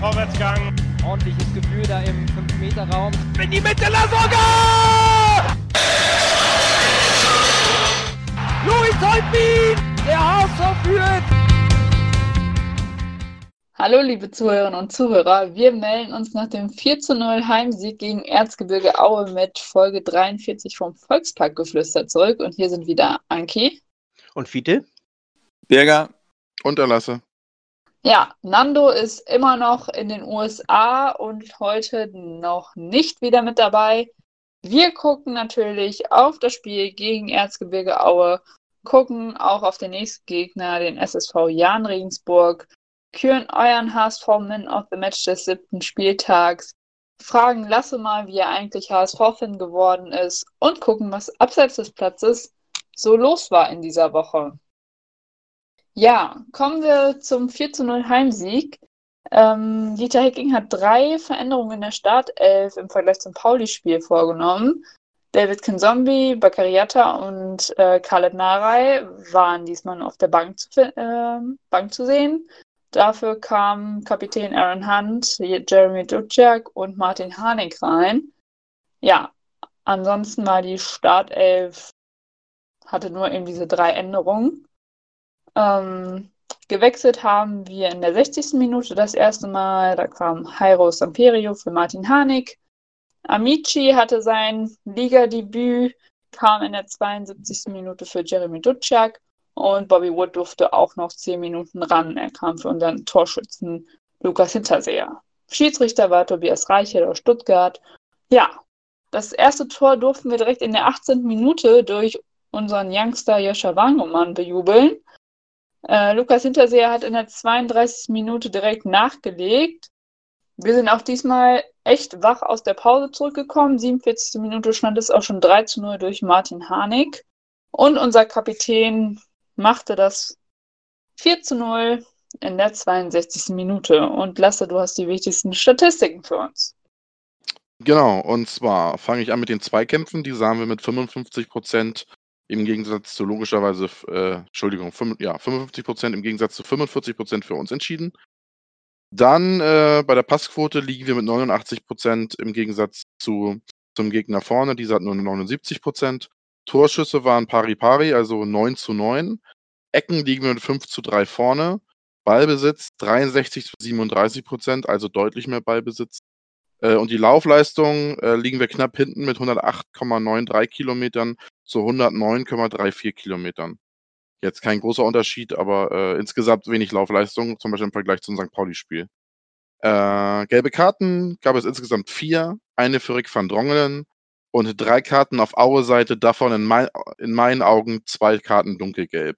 Vorwärtsgang. Ordentliches Gefühl da im 5-Meter-Raum. In die Mitte, Lasogga! Louis Holtbein! Der HSV führt! Hallo liebe Zuhörerinnen und Zuhörer, wir melden uns nach dem 4 zu 0 Heimsieg gegen Erzgebirge Aue mit Folge 43 vom Volksparkgeflüster zurück und hier sind wieder Anki und Fiete, Berger und Erlasse. Ja, Nando ist immer noch in den USA und heute noch nicht wieder mit dabei. Wir gucken natürlich auf das Spiel gegen Erzgebirge Aue, gucken auch auf den nächsten Gegner, den SSV Jan Regensburg küren euren HSV Man of the Match des siebten Spieltags, fragen Lasse mal, wie er eigentlich HSV-Fan geworden ist und gucken, was abseits des Platzes so los war in dieser Woche. Ja, kommen wir zum 4 zu 0 Heimsieg. Ähm, Dieter Hecking hat drei Veränderungen in der Startelf im Vergleich zum Pauli-Spiel vorgenommen. David Kinzombie, Bakariata und äh, Khaled Narei waren diesmal auf der Bank zu, äh, Bank zu sehen. Dafür kamen Kapitän Aaron Hunt, Jeremy Duciak und Martin Harnik rein. Ja, ansonsten war die Startelf, hatte nur eben diese drei Änderungen. Ähm, gewechselt haben wir in der 60. Minute das erste Mal. Da kam Jairo Samperio für Martin Harnik. Amici hatte sein Ligadebüt, kam in der 72. Minute für Jeremy Duciak. Und Bobby Wood durfte auch noch zehn Minuten ran. Er kam für unseren Torschützen Lukas Hinterseher. Schiedsrichter war Tobias Reichel aus Stuttgart. Ja, das erste Tor durften wir direkt in der 18. Minute durch unseren Youngster Joscha Wangemann bejubeln. Äh, Lukas Hinterseher hat in der 32. Minute direkt nachgelegt. Wir sind auch diesmal echt wach aus der Pause zurückgekommen. 47. Minute stand es auch schon 3 zu 0 durch Martin Harnik. Und unser Kapitän machte das 4 zu 0 in der 62. Minute. Und Lasse, du hast die wichtigsten Statistiken für uns. Genau, und zwar fange ich an mit den Zweikämpfen. Die sahen wir mit 55 Prozent im Gegensatz zu logischerweise, äh, Entschuldigung, 5, ja, 55 Prozent im Gegensatz zu 45 Prozent für uns entschieden. Dann äh, bei der Passquote liegen wir mit 89 Prozent im Gegensatz zu, zum Gegner vorne. Dieser hat nur 79 Prozent. Torschüsse waren pari-pari, also 9 zu 9. Ecken liegen wir mit 5 zu 3 vorne. Ballbesitz 63 zu 37 Prozent, also deutlich mehr Ballbesitz. Äh, und die Laufleistung äh, liegen wir knapp hinten mit 108,93 Kilometern zu 109,34 Kilometern. Jetzt kein großer Unterschied, aber äh, insgesamt wenig Laufleistung, zum Beispiel im Vergleich zum St. Pauli-Spiel. Äh, gelbe Karten gab es insgesamt vier, eine für Rick van Drongelen, und drei Karten auf Aue-Seite, davon in, mein, in meinen Augen zwei Karten dunkelgelb.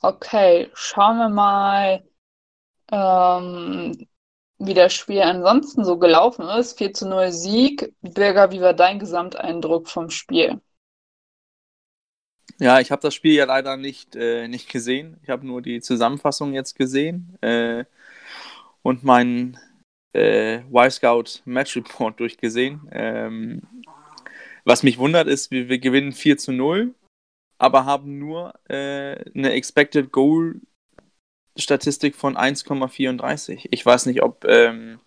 Okay, schauen wir mal, ähm, wie das Spiel ansonsten so gelaufen ist. 4 zu 0 Sieg. Birger, wie war dein Gesamteindruck vom Spiel? Ja, ich habe das Spiel ja leider nicht, äh, nicht gesehen. Ich habe nur die Zusammenfassung jetzt gesehen äh, und meinen äh, Y-Scout Match Report durchgesehen. Ähm, was mich wundert ist, wir, wir, gewinnen 4 zu 0, aber haben nur äh, eine Expected Goal Statistik von 1,34. Ich weiß nicht, ob, ähm,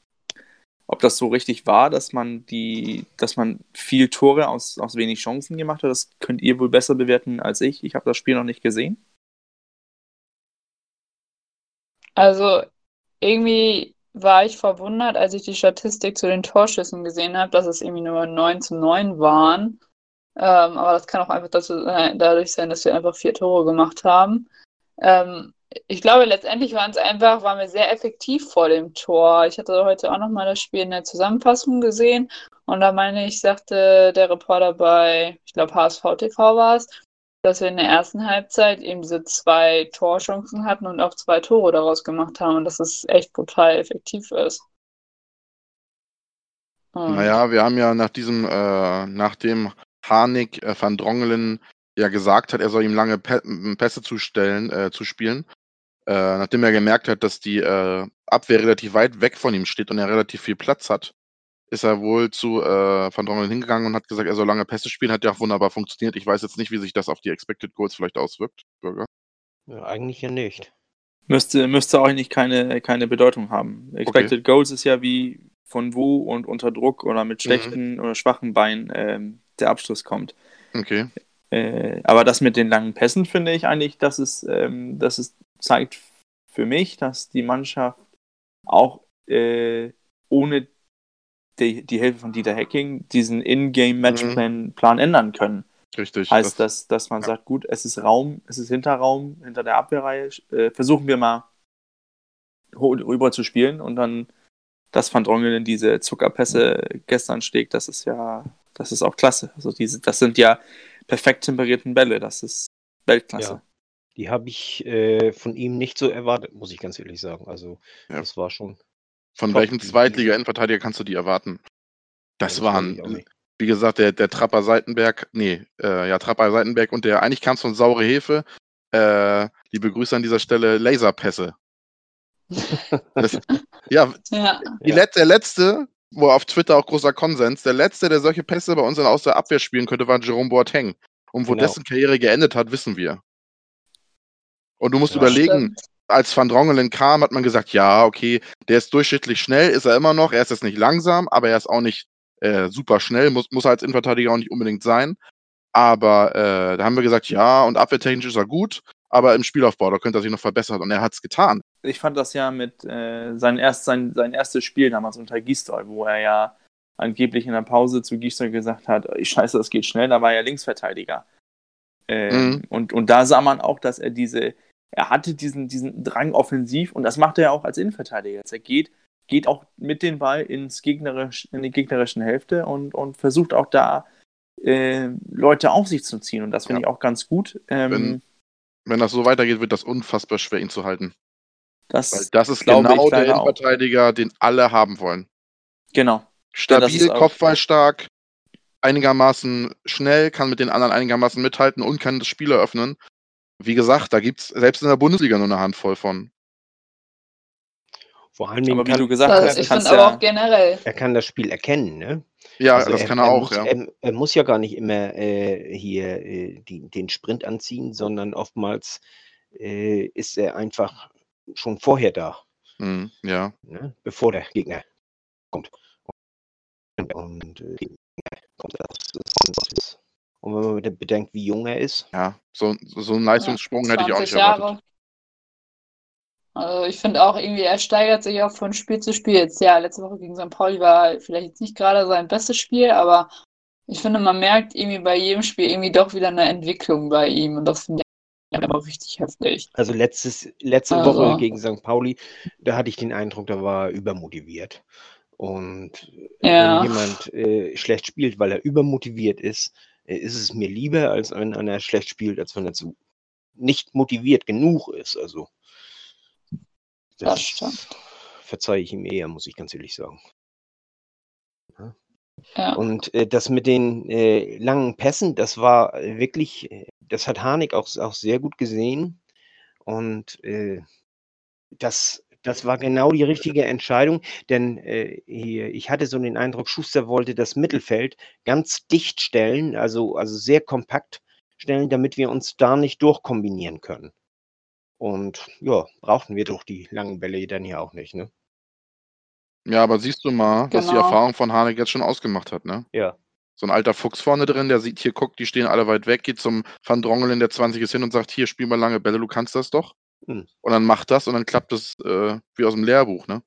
ob das so richtig war, dass man die, dass man viel Tore aus, aus wenig Chancen gemacht hat. Das könnt ihr wohl besser bewerten als ich. Ich habe das Spiel noch nicht gesehen. Also irgendwie war ich verwundert, als ich die Statistik zu den Torschüssen gesehen habe, dass es irgendwie nur 9 zu 9 waren. Ähm, aber das kann auch einfach dazu, äh, dadurch sein, dass wir einfach vier Tore gemacht haben. Ähm, ich glaube, letztendlich waren es einfach, waren wir sehr effektiv vor dem Tor. Ich hatte heute auch nochmal das Spiel in der Zusammenfassung gesehen und da meine ich, sagte der Reporter bei, ich glaube, HSV TV war es, dass wir in der ersten Halbzeit eben diese zwei Torchancen hatten und auch zwei Tore daraus gemacht haben und dass es echt brutal effektiv ist. Und naja, wir haben ja nach diesem, äh, nachdem Harnik äh, van Drongelen ja gesagt hat, er soll ihm lange Pässe zustellen, äh, zu spielen, äh, nachdem er gemerkt hat, dass die äh, Abwehr relativ weit weg von ihm steht und er relativ viel Platz hat, ist er wohl zu äh, Van Drongelen hingegangen und hat gesagt, er soll lange Pässe spielen. Hat ja auch wunderbar funktioniert. Ich weiß jetzt nicht, wie sich das auf die Expected Goals vielleicht auswirkt, Bürger. Ja, eigentlich ja nicht. Müsste, müsste auch eigentlich keine, keine Bedeutung haben. Expected Goals ist ja wie von wo und unter Druck oder mit schlechten oder schwachen Beinen ähm, der Abschluss kommt. Okay. Äh, aber das mit den langen Pässen finde ich eigentlich, dass es, ähm, dass es zeigt für mich, dass die Mannschaft auch äh, ohne die, die Hilfe von Dieter Hacking diesen In-Game-Matchplan Plan ändern können. Richtig. Heißt das, dass man ja. sagt, gut, es ist Raum, es ist Hinterraum, hinter der Abwehrreihe, äh, versuchen wir mal rüber zu spielen und dann, dass Van Drongelen diese Zuckerpässe gestern schlägt, das ist ja, das ist auch klasse. Also diese, das sind ja perfekt temperierten Bälle, das ist Weltklasse. Ja. Die habe ich äh, von ihm nicht so erwartet, muss ich ganz ehrlich sagen. Also, Ja. das war schon. Von Top. welchem Zweitliga-Innenverteidiger kannst du die erwarten? Das weiß waren, wie gesagt, der, der Trapper Seitenberg, nee, äh, ja, Trapper Seitenberg und der, eigentlich kam es von Saure Hefe. Äh, liebe Grüße an dieser Stelle, Laserpässe. Das, ja, Ja, die Ja. Let der letzte, wo auf Twitter auch großer Konsens, der letzte, der solche Pässe bei uns in, aus der Abwehr spielen könnte, war Jerome Boateng. Und wo Genau. dessen Karriere geendet hat, wissen wir. Und du musst Ja, überlegen, stimmt. als Van Drongelen kam, hat man gesagt, ja, okay, der ist durchschnittlich schnell, ist er immer noch. Er ist jetzt nicht langsam, aber er ist auch nicht äh, super schnell, muss, muss er als Innenverteidiger auch nicht unbedingt sein. Aber äh, da haben wir gesagt, ja, und abwehrtechnisch ist er gut, aber im Spielaufbau, da könnte er sich noch verbessern. Und er hat es getan. Ich fand das ja mit äh, sein, erst, sein, sein erstes Spiel damals unter Gisdol, wo er ja angeblich in der Pause zu Gisdol gesagt hat, ich scheiße, das geht schnell, da war er Linksverteidiger. Ähm, Mhm. und, und da sah man auch, dass er diese, er hatte diesen, diesen Drang offensiv und das macht er ja auch als Innenverteidiger. Jetzt er geht, geht auch mit dem Ball ins gegnerisch, in die gegnerischen Hälfte und, und versucht auch da äh, Leute auf sich zu ziehen und das finde Ja. ich auch ganz gut. Ähm, Wenn- Wenn das so weitergeht, wird das unfassbar schwer, ihn zu halten. Weil das, das ist genau der leider auch. Innenverteidiger, den alle haben wollen. genau. Stabil, auch- kopfballstark, einigermaßen schnell, kann mit den anderen einigermaßen mithalten und kann das Spiel eröffnen. Wie gesagt, da gibt es selbst in der Bundesliga nur eine Handvoll von. Vor Dingen Aber wie kann, du gesagt Das, hast, ich finde aber ja, auch generell. er kann das Spiel erkennen, ne? Ja, Also das kann er, auch, muss, ja. Er, er muss ja gar nicht immer äh, hier äh, die, den Sprint anziehen, sondern oftmals äh, ist er einfach schon vorher da, Mhm, ja. ne? bevor der Gegner kommt. Und äh, Gegner kommt das ist, das ist. Und wenn man bede- bedenkt, wie jung er ist, Ja, so, so einen Leistungssprung hätte ich auch 20 nicht erwartet. Also ich finde auch irgendwie, er steigert sich auch von Spiel zu Spiel. Jetzt ja, letzte Woche gegen St. Pauli war vielleicht jetzt nicht gerade sein bestes Spiel, aber ich finde, man merkt irgendwie bei jedem Spiel irgendwie doch wieder eine Entwicklung bei ihm und das finde ich immer richtig heftig. also letztes, letzte Also. Woche gegen St. Pauli, da hatte ich den Eindruck, da war er übermotiviert. Und Ja. wenn jemand äh, schlecht spielt, weil er übermotiviert ist, äh, ist es mir lieber, als wenn einer schlecht spielt, als wenn er zu nicht motiviert genug ist. Also Das stimmt. verzeihe ich ihm eher, muss ich ganz ehrlich sagen. Ja. Und äh, das mit den äh, langen Pässen, das war äh, wirklich, äh, das hat Harnik auch, auch sehr gut gesehen. Und äh, das, das war genau die richtige Entscheidung, denn äh, hier, ich hatte so den Eindruck, Schuster wollte das Mittelfeld ganz dicht stellen, also, also sehr kompakt stellen, damit wir uns da nicht durchkombinieren können. Und ja, brauchten wir doch die langen Bälle dann ja auch nicht, ne? Ja, aber siehst du mal, was die Genau. Erfahrung von Harnik jetzt schon ausgemacht hat, ne? Ja. So ein alter Fuchs vorne drin, der sieht, hier guckt, die stehen alle weit weg, geht zum Van Drongelen, der 20 ist hin und sagt, hier, spiel mal lange Bälle, du kannst das doch. Hm. Und dann macht das und dann klappt das äh, wie aus dem Lehrbuch, ne?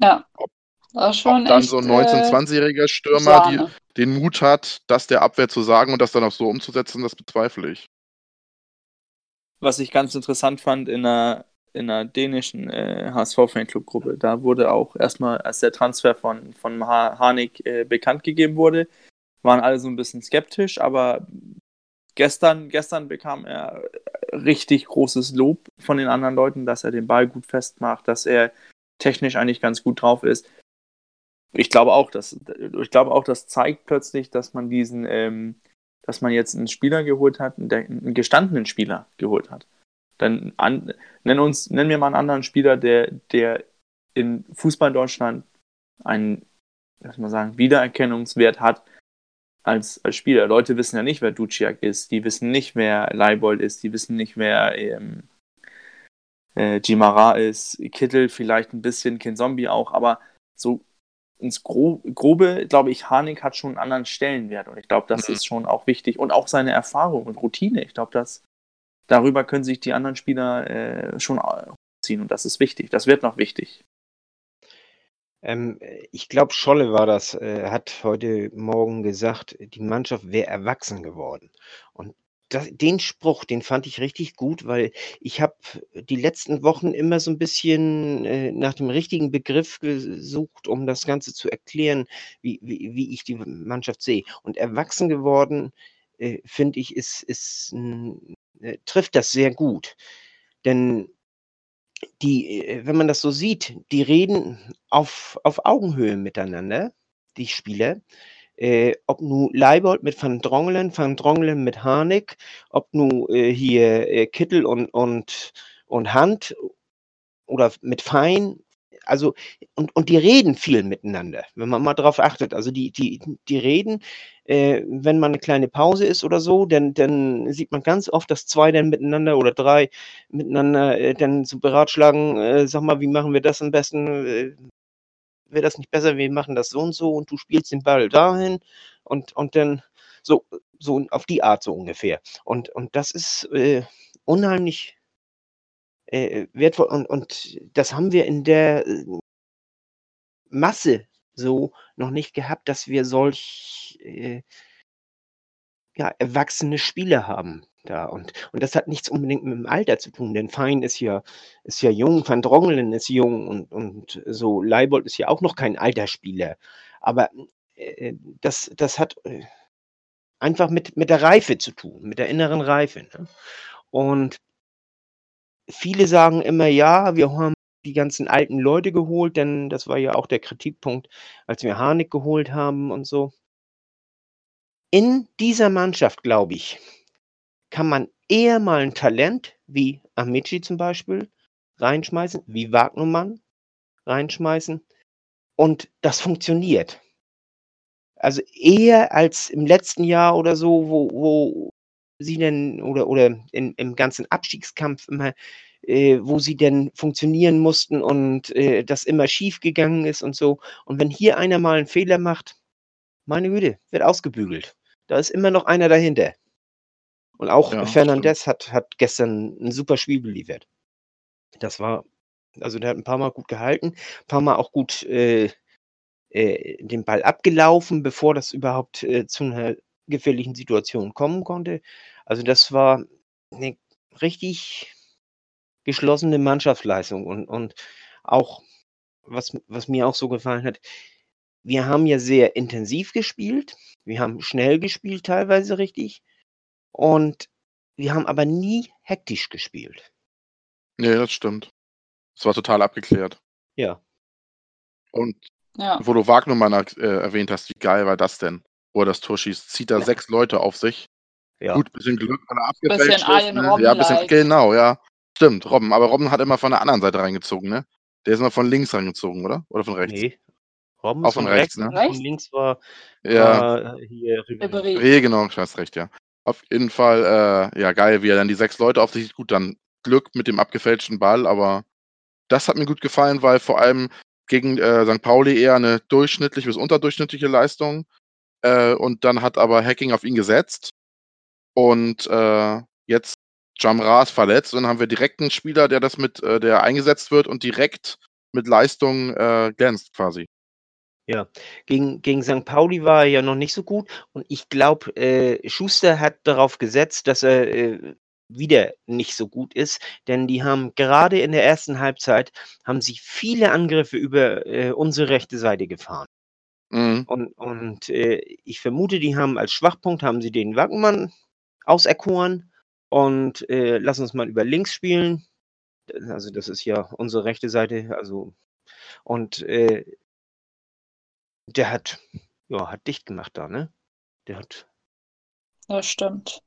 Ja. Das ist schon Ob dann echt, so ein äh, 19-, 20-jähriger Stürmer die, den Mut hat, das der Abwehr zu sagen und das dann auch so umzusetzen, das bezweifle ich. was ich ganz interessant fand in einer, in einer dänischen äh, HSV-Fanclub-Gruppe, da wurde auch erstmal, als der Transfer von, von ha Harnik äh, bekannt gegeben wurde, waren alle so ein bisschen skeptisch, aber gestern, gestern bekam er richtig großes Lob von den anderen Leuten, dass er den Ball gut festmacht, dass er technisch eigentlich ganz gut drauf ist. Ich glaube auch, dass ich glaube auch, das zeigt plötzlich, dass man diesen, ähm, dass man jetzt einen Spieler geholt hat, einen, einen gestandenen Spieler geholt hat. Dann an, nenn uns, nenn mir mal einen anderen Spieler, der, der in Fußball Deutschland einen, lass mal sagen, Wiedererkennungswert hat als, als Spieler. Leute wissen ja nicht, wer Duciak ist, die wissen nicht, wer Leibold ist, die wissen nicht, wer ähm, äh, Jimara ist, Kittel vielleicht ein bisschen, Kinzombie auch, aber so ins Gro Grobe, glaube ich, Harnik hat schon einen anderen Stellenwert und ich glaube, das Mhm. ist schon auch wichtig und auch seine Erfahrung und Routine. Ich glaube, dass darüber können sich die anderen Spieler äh, schon ziehen und das ist wichtig. Das wird noch wichtig. Ähm, ich glaube, Scholle war das, äh, hat heute Morgen gesagt, die Mannschaft wäre erwachsen geworden. Und das, den Spruch, den fand ich richtig gut, weil ich habe die letzten Wochen immer so ein bisschen äh, nach dem richtigen Begriff gesucht, um das Ganze zu erklären, wie, wie, wie ich die Mannschaft sehe. Und erwachsen geworden, äh, finde ich, ist, ist, äh, trifft das sehr gut. Denn die, äh, wenn man das so sieht, die reden auf, auf Augenhöhe miteinander, die Spieler. Äh, ob nu Leibold mit Van Drongelen, Van Drongelen mit Harnik, ob nu äh, hier äh, Kittel und, und, und Hand oder mit Fein. Also, und, und die reden viel miteinander, wenn man mal drauf achtet. Also, die, die, die reden, äh, wenn mal eine kleine Pause ist oder so, dann, dann sieht man ganz oft, dass zwei dann miteinander oder drei miteinander äh, dann so beratschlagen, äh, sag mal, wie machen wir das am besten? Äh, Wäre das nicht besser, wir machen das so und so und du spielst den Ball dahin und, und dann so, so auf die Art so ungefähr. Und, und das ist äh, unheimlich äh, wertvoll und, und das haben wir in der äh, Masse so noch nicht gehabt, dass wir solch äh, ja, erwachsene Spieler haben da. Und, und das hat nichts unbedingt mit dem Alter zu tun, denn Fein ist ja, ist ja jung, Van Drongelen ist jung und, und so Leibold ist ja auch noch kein alter Spieler. Aber äh, das, das hat äh, einfach mit, mit der Reife zu tun, mit der inneren Reife. Ne? Und viele sagen immer, ja, wir haben die ganzen alten Leute geholt, denn das war ja auch der Kritikpunkt, als wir Harnik geholt haben und so. In dieser Mannschaft, glaube ich, kann man eher mal ein Talent wie Amici zum Beispiel reinschmeißen, wie Wagnermann reinschmeißen und das funktioniert. Also eher als im letzten Jahr oder so, wo, wo sie denn oder, oder in, im ganzen Abstiegskampf immer, äh, wo sie denn funktionieren mussten und äh, das immer schief gegangen ist und so. Und wenn hier einer mal einen Fehler macht, meine Güte, wird ausgebügelt. Da ist immer noch einer dahinter. Und auch Ja, Fernandes hat, hat gestern ein super Spiel geliefert. Das war, also der hat ein paar Mal gut gehalten, ein paar Mal auch gut äh, äh, den Ball abgelaufen, bevor das überhaupt äh, zu einer gefährlichen Situation kommen konnte. Also das war eine richtig geschlossene Mannschaftsleistung und, und auch, was, was mir auch so gefallen hat, wir haben ja sehr intensiv gespielt, wir haben schnell gespielt teilweise richtig und wir haben aber nie hektisch gespielt. Nee, das stimmt. Es war total abgeklärt. Ja. Und Ja. wo du Wagnermann äh, erwähnt hast, wie geil war das denn? Wo er das Tor schießt, zieht er Ja. sechs Leute auf sich. Ja. Gut, bisschen Glück, weil er Bisschen abgefälscht ist. Arjen Ne? Ja, bisschen, Robben-like. genau, ja. Stimmt, Robben. Aber Robben hat immer von der anderen Seite reingezogen, ne? Der ist immer von links reingezogen, oder? Oder von rechts? Nee. Robben Auch ist von von rechts, rechts, ne? Rechts? von links war, Ja, war äh, hier Ribéry. Ribéry. Genau, hast recht, ja. Auf jeden Fall, äh, ja, geil, wie er dann die sechs Leute auf sich sieht. Gut, dann Glück mit dem abgefälschten Ball, aber das hat mir gut gefallen, weil vor allem gegen äh, St. Pauli eher eine durchschnittliche bis unterdurchschnittliche Leistung. Äh, und dann hat aber Hacking auf ihn gesetzt. Und äh, jetzt Jamra ist verletzt und dann haben wir direkt einen Spieler, der das mit, äh, der eingesetzt wird und direkt mit Leistung äh, glänzt quasi. Ja, gegen, gegen St. Pauli war er ja noch nicht so gut und ich glaube, äh, Schuster hat darauf gesetzt, dass er äh, wieder nicht so gut ist, denn die haben gerade in der ersten Halbzeit haben sie viele Angriffe über äh, unsere rechte Seite gefahren. Mhm. Und, und äh, ich vermute, die haben als Schwachpunkt haben sie den Wagnermann auserkoren und äh, lass uns mal über links spielen. Also das ist ja unsere rechte Seite, also und äh, der hat, ja, hat dicht gemacht da, ne? Der hat, Das stimmt.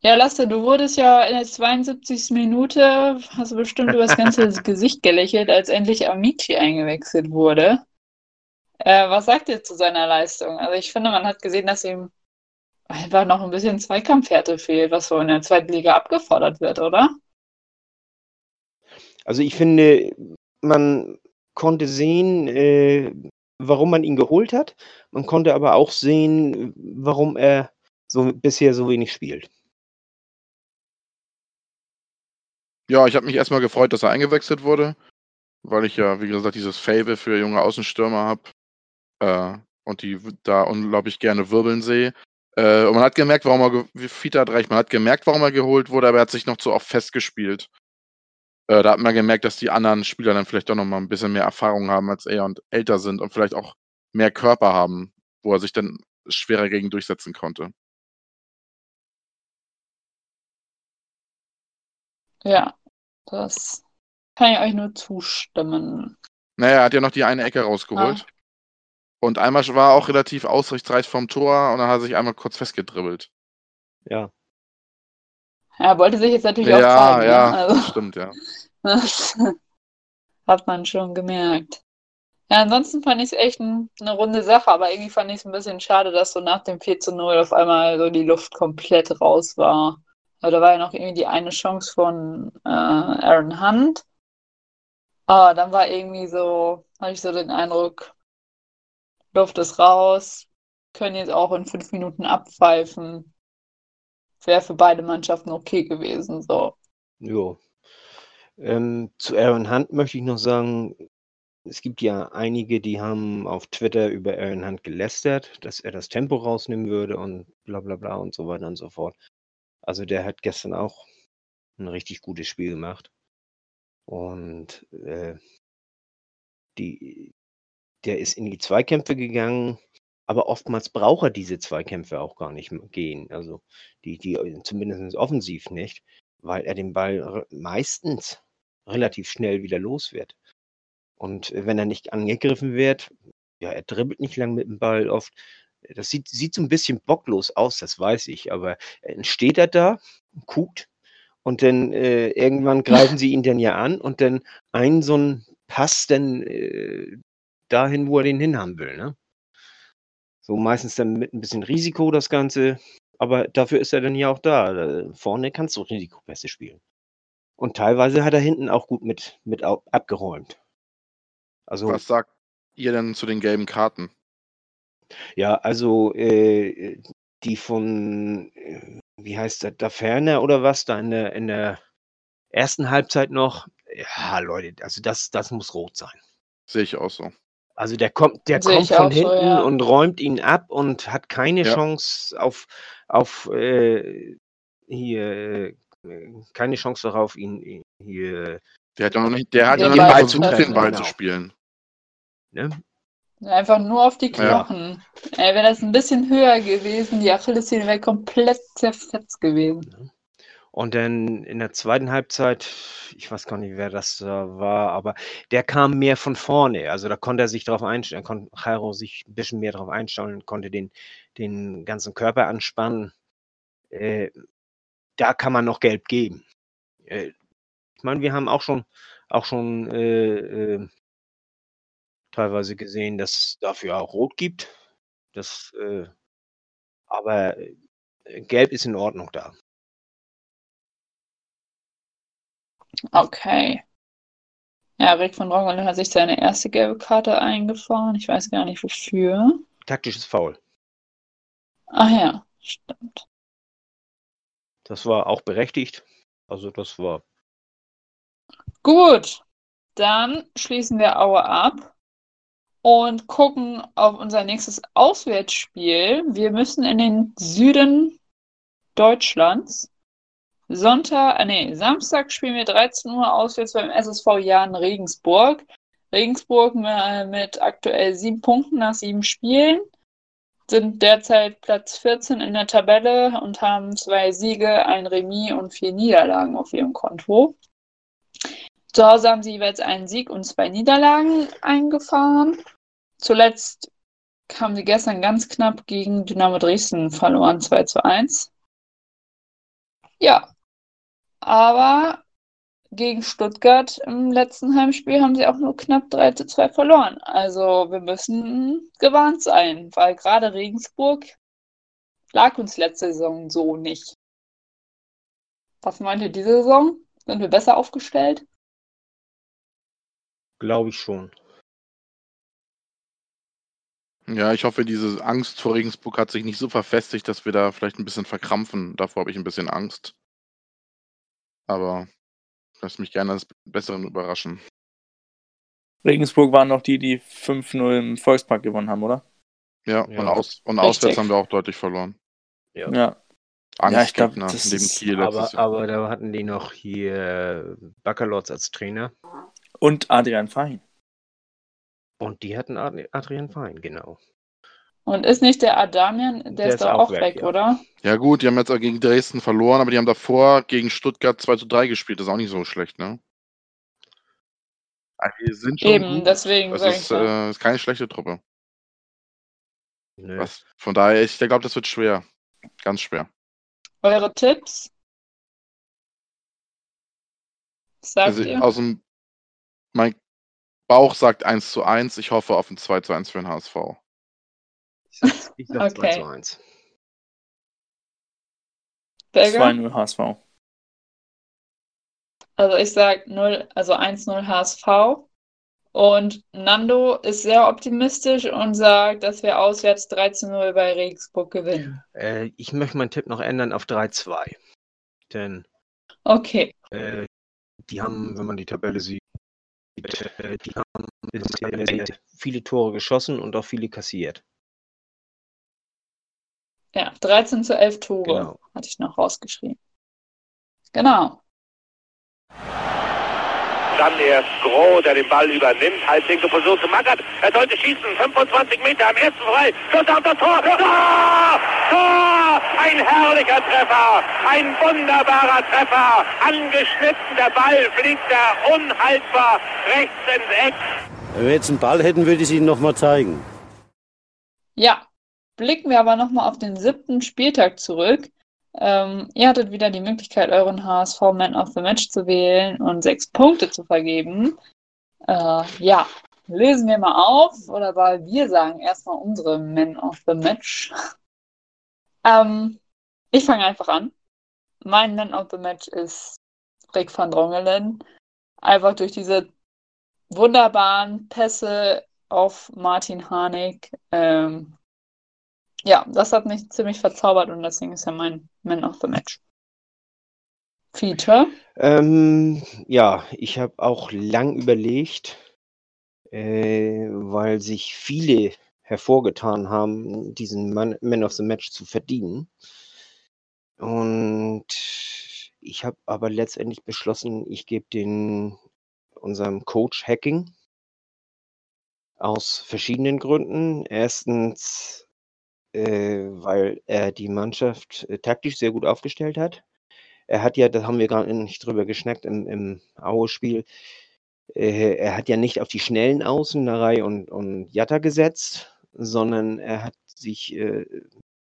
Ja, Lasse, du wurdest ja in der 72. Minute, hast du bestimmt über das ganze Gesicht gelächelt, als endlich Amici eingewechselt wurde. Äh, was sagt ihr zu seiner Leistung? Also ich finde, man hat gesehen, dass ihm einfach noch ein bisschen Zweikampfhärte fehlt, was so in der zweiten Liga abgefordert wird, oder? Also ich finde, man konnte sehen, äh, warum man ihn geholt hat. Man konnte aber auch sehen, warum er so bisher so wenig spielt. Ja, ich habe mich erstmal gefreut, dass er eingewechselt wurde, weil ich ja, wie gesagt, dieses Fable für junge Außenstürmer habe äh, und die da unglaublich gerne wirbeln sehe. Äh, und man hat gemerkt, warum er, wie Fita hat recht, man hat gemerkt, warum er geholt wurde, aber er hat sich noch zu oft festgespielt. Äh, da hat man gemerkt, dass die anderen Spieler dann vielleicht doch noch mal ein bisschen mehr Erfahrung haben als er und älter sind und vielleicht auch mehr Körper haben, wo er sich dann schwerer gegen durchsetzen konnte. Ja, das kann ich euch nur zustimmen. Naja, er hat ja noch die eine Ecke rausgeholt. Ah. Und einmal war er auch relativ aussichtsreich vom Tor und dann hat er sich einmal kurz festgedribbelt. Ja. Er wollte sich jetzt natürlich Ja, auch zeigen. ja, ne? also, stimmt, ja. das hat man schon gemerkt. Ja, ansonsten fand ich es echt ein, eine runde Sache, aber irgendwie fand ich es ein bisschen schade, dass so nach dem 4 zu 0 auf einmal so die Luft komplett raus war. Aber da war ja noch irgendwie die eine Chance von äh, Aaron Hunt. Aber dann war irgendwie so, hatte ich so den Eindruck, Luft ist raus, können jetzt auch in fünf Minuten abpfeifen. Wäre für beide Mannschaften okay gewesen. So. Jo. Ähm, zu Aaron Hunt möchte ich noch sagen, es gibt ja einige, die haben auf Twitter über Aaron Hunt gelästert, dass er das Tempo rausnehmen würde und bla bla bla und so weiter und so fort. Also der hat gestern auch ein richtig gutes Spiel gemacht. Und äh, die, der ist in die Zweikämpfe gegangen, aber oftmals braucht er diese Zweikämpfe auch gar nicht gehen. Also die, die zumindest offensiv nicht, weil er den Ball meistens relativ schnell wieder los wird. Und äh, wenn er nicht angegriffen wird, ja, er dribbelt nicht lang mit dem Ball oft. Das sieht, sieht so ein bisschen bocklos aus, das weiß ich, aber steht er da, guckt und dann äh, irgendwann greifen sie ihn dann ja an und dann ein so ein Pass dann äh, dahin, wo er den hinhaben will. Ne? So meistens dann mit ein bisschen Risiko das Ganze, aber dafür ist er dann ja auch da. Vorne kannst du Risikopässe spielen. Und teilweise hat er hinten auch gut mit, mit abgeräumt. Also Was sagt ihr denn zu den gelben Karten? Ja, also äh, die von, äh, wie heißt das, da Ferner oder was, da in der, in der ersten Halbzeit noch. Ja, Leute, also das, das muss rot sein. Sehe ich auch so. Also der kommt, der Sehe kommt von auch so, hinten ja. und räumt ihn ab und hat keine Ja. Chance auf, auf äh, hier, äh, keine Chance darauf, ihn hier, Der hat ja noch nicht, der hat Den ja nicht zu versucht, treffen, den Ball genau. zu spielen. ne? Einfach nur auf die Ja. Knochen. Ey, wäre das ein bisschen höher gewesen, die Achillessehne wäre komplett zerfetzt gewesen. Und dann in der zweiten Halbzeit, ich weiß gar nicht, wer das da war, aber der kam mehr von vorne. Also da konnte er sich darauf einstellen, konnte Jairo sich ein bisschen mehr darauf einstellen, konnte den, den ganzen Körper anspannen. Äh, da kann man noch gelb geben. Äh, ich meine, wir haben auch schon, auch schon äh, äh, teilweise gesehen, dass es dafür auch rot gibt. Das, äh, aber äh, gelb ist in Ordnung da. Okay. Ja, Rick von Drongelen hat sich seine erste gelbe Karte eingefahren. Ich weiß gar nicht wofür. Taktisches Foul. Ach ja, stimmt. Das war auch berechtigt. Also das war Gut, dann schließen wir Aue ab und gucken auf unser nächstes Auswärtsspiel. Wir müssen in den Süden Deutschlands. Sonntag, äh, nee, Samstag spielen wir 13 Uhr auswärts beim SSV Jahn Regensburg. Regensburg mit aktuell sieben Punkten nach sieben Spielen sind derzeit Platz 14 in der Tabelle und haben zwei Siege, ein Remis und vier Niederlagen auf ihrem Konto. Zu Hause haben sie jeweils einen Sieg und zwei Niederlagen eingefahren. Zuletzt haben sie gestern ganz knapp gegen Dynamo Dresden verloren, 2 zu 1. Ja, aber gegen Stuttgart im letzten Heimspiel haben sie auch nur knapp 3 zu 2 verloren. Also wir müssen gewarnt sein, weil gerade Regensburg lag uns letzte Saison so nicht. Was meint ihr diese Saison? Sind wir besser aufgestellt? Glaube ich schon. Ja, ich hoffe, diese Angst vor Regensburg hat sich nicht so verfestigt, dass wir da vielleicht ein bisschen verkrampfen. Davor habe ich ein bisschen Angst. Aber lass mich gerne als Besseren überraschen. Regensburg waren noch die, die 5-0 im Volkspark gewonnen haben, oder? Ja, Ja. und, aus, und auswärts haben wir auch deutlich verloren. Ja. Ja. Ja, ich glaub, Angstgegner das neben ist- Kiel Aber, aber da hatten die noch hier Baccalords als Trainer. Und Adrian Fein. Und die hatten Ad- Adrian Fein, genau. Und ist nicht der Adamian, der, Der ist ist doch auch auch weg, weg, ja. oder? Ja gut, die haben jetzt auch gegen Dresden verloren, aber die haben davor gegen Stuttgart 2 zu 3 gespielt. Das ist auch nicht so schlecht, ne? Also die sind schon Eben, gut. deswegen Das sag ich ist, äh, ist keine schlechte Truppe. Nö. Was, von daher, ich glaube, das wird schwer. Ganz schwer. Eure Tipps? Was Sagt Also ihr? aus dem mein Bauch sagt 1 zu 1. Ich hoffe auf ein 2 zu 1 für den HSV. Ich sag, ich sag 2 Okay. zu 1. Berger? 2-0 HSV. Also ich sag 0, also 1-0 HSV. Und Nando ist sehr optimistisch und sagt, dass wir auswärts 13-0 bei Regensburg gewinnen. Äh, ich möchte meinen Tipp noch ändern auf 3-2. Denn Okay. äh, die haben, wenn man die Tabelle sieht, äh, die haben viele Tore geschossen und auch viele kassiert. Ja, 13 zu 11 Tore Genau. hatte ich noch rausgeschrieben. Genau. Dann erst Groh, der den Ball übernimmt. Halblinke Position zu Magath. Er sollte schießen. 25 Meter am ersten frei. Schuss auf das Tor. Tor! Tor! Ein herrlicher Treffer. Ein wunderbarer Treffer. Angeschnitten. Der Ball fliegt da unhaltbar rechts ins Eck. Wenn wir jetzt einen Ball hätten, würde ich es Ihnen nochmal zeigen. Ja, blicken wir aber nochmal auf den siebten Spieltag zurück. Ähm, ihr hattet wieder die Möglichkeit, euren HSV Man of the Match zu wählen und sechs Punkte zu vergeben. Äh, ja, lösen wir mal auf, oder weil wir sagen erstmal unsere Man of the Match. ähm, ich fange einfach an. Mein Man of the Match ist Rick van Drongelen. Einfach durch diese wunderbaren Pässe auf Martin Harnik. Ähm, ja, das hat mich ziemlich verzaubert und deswegen ist er mein Man of the Match. Feature. Ähm, ja, ich habe auch lang überlegt, äh, weil sich viele hervorgetan haben, diesen Man, Man of the Match zu verdienen. Und ich habe aber letztendlich beschlossen, ich gebe den unserem Coach Hacking aus verschiedenen Gründen. Erstens, äh, weil er die Mannschaft äh, taktisch sehr gut aufgestellt hat. Er hat ja, da haben wir gerade nicht drüber geschnackt im, im Aue-Spiel, äh, er hat ja nicht auf die schnellen Außen, Narei und, und Jatta gesetzt, sondern er hat sich äh,